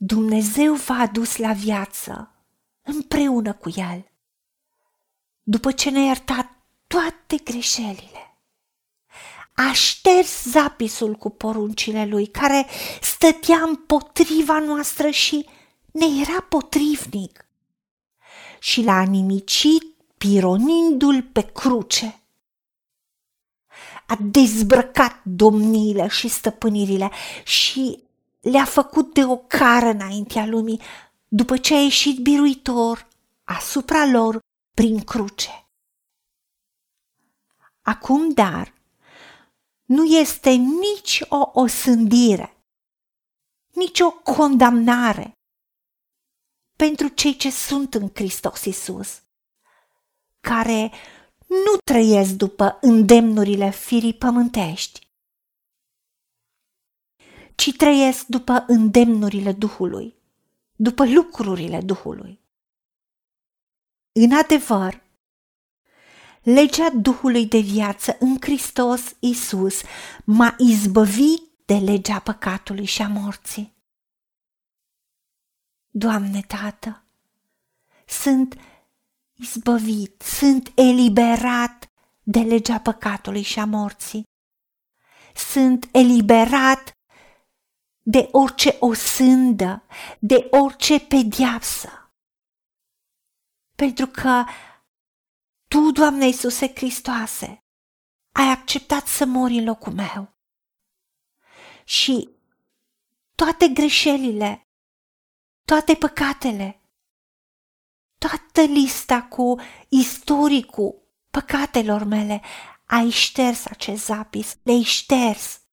Dumnezeu v-a adus la viață împreună cu El, după ce ne-a iertat toate greșelile. A șters zapisul cu poruncile lui, care stătea împotriva noastră și ne era potrivnic. Și l-a nimicit pironindu-l pe cruce. A dezbrăcat domniile și stăpânirile și le-a făcut de o cară înaintea lumii, după ce a ieșit biruitor asupra lor prin cruce. Acum, dar, nu este nici o osândire, nici o condamnare pentru cei ce sunt în Hristos Isus, care nu trăiesc după îndemnurile firii pământești, ci trăiesc după îndemnurile Duhului, după lucrurile Duhului. În adevăr, legea Duhului de viață în Hristos Isus m-a izbăvit de legea păcatului și a morții. Doamne Tată, sunt izbăvit, sunt eliberat de legea păcatului și a morții. Sunt eliberat de orice osândă, de orice pediapsă. Pentru că Tu, Doamne Iisuse Hristoase, ai acceptat să mori în locul meu. Și toate greșelile, toate păcatele, toată lista cu istoricul păcatelor mele, ai șters acest zapis, le-ai șters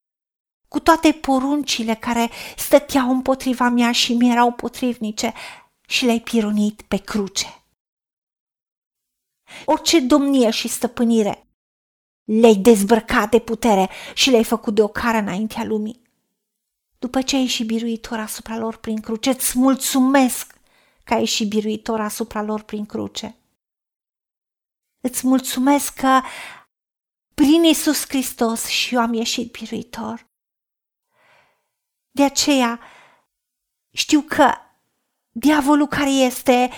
cu toate poruncile care stăteau împotriva mea și mi erau potrivnice și le-ai pirunit pe cruce. Orice domnie și stăpânire le-ai dezbrăcat de putere și le-ai făcut de o cară înaintea lumii. După ce ai și biruitor asupra lor prin cruce, îți mulțumesc că ai și biruitor asupra lor prin cruce. Îți mulțumesc că prin Isus Hristos și eu am ieșit biruitor. De aceea știu că diavolul care este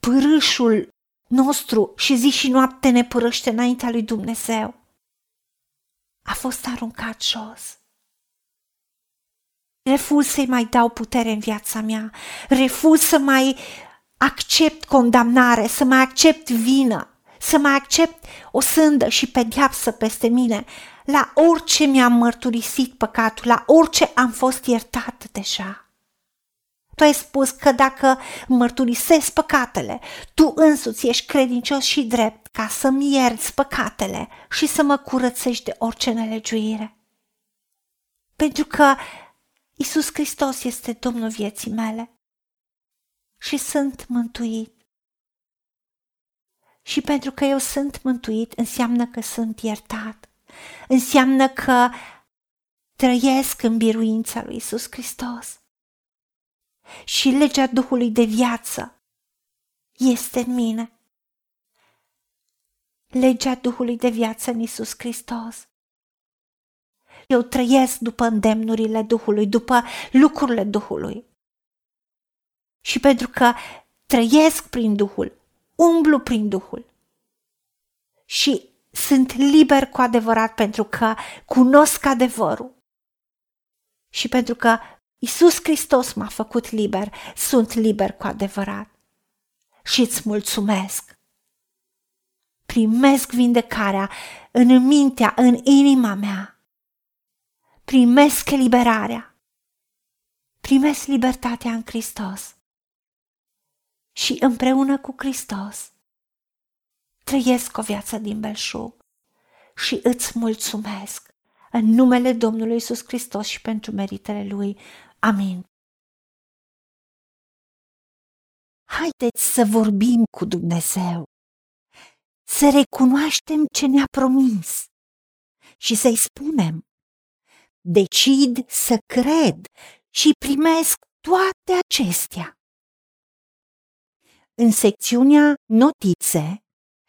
pârâșul nostru și zi și noapte ne părăște înaintea lui Dumnezeu, a fost aruncat jos. Refuz să-i mai dau putere în viața mea, refuz să mai accept condamnare, să mai accept vină, să mai accept o sândă și pedeapsă peste mine, la orice mi-am mărturisit păcatul, la orice am fost iertat deja. Tu ai spus că dacă mărturisesc păcatele, tu însuți ești credincios și drept ca să-mi ierți păcatele și să mă curățești de orice nelegiuire. Pentru că Isus Hristos este Domnul vieții mele și sunt mântuit. Și pentru că eu sunt mântuit, înseamnă că sunt iertat înseamnă că trăiesc în biruința lui Isus Hristos. Și legea Duhului de viață este în mine. Legea Duhului de viață în Isus Hristos. Eu trăiesc după îndemnurile Duhului, după lucrurile Duhului. Și pentru că trăiesc prin Duhul, umblu prin Duhul. Și sunt liber cu adevărat pentru că cunosc adevărul. Și pentru că Isus Hristos m-a făcut liber, sunt liber cu adevărat. Și îți mulțumesc. Primesc vindecarea în mintea, în inima mea. Primesc eliberarea. Primesc libertatea în Hristos. Și împreună cu Hristos trăiesc o viață din belșug și îți mulțumesc în numele Domnului Isus Hristos și pentru meritele Lui. Amin. Haideți să vorbim cu Dumnezeu, să recunoaștem ce ne-a promis și să-i spunem, decid să cred și primesc toate acestea. În secțiunea Notițe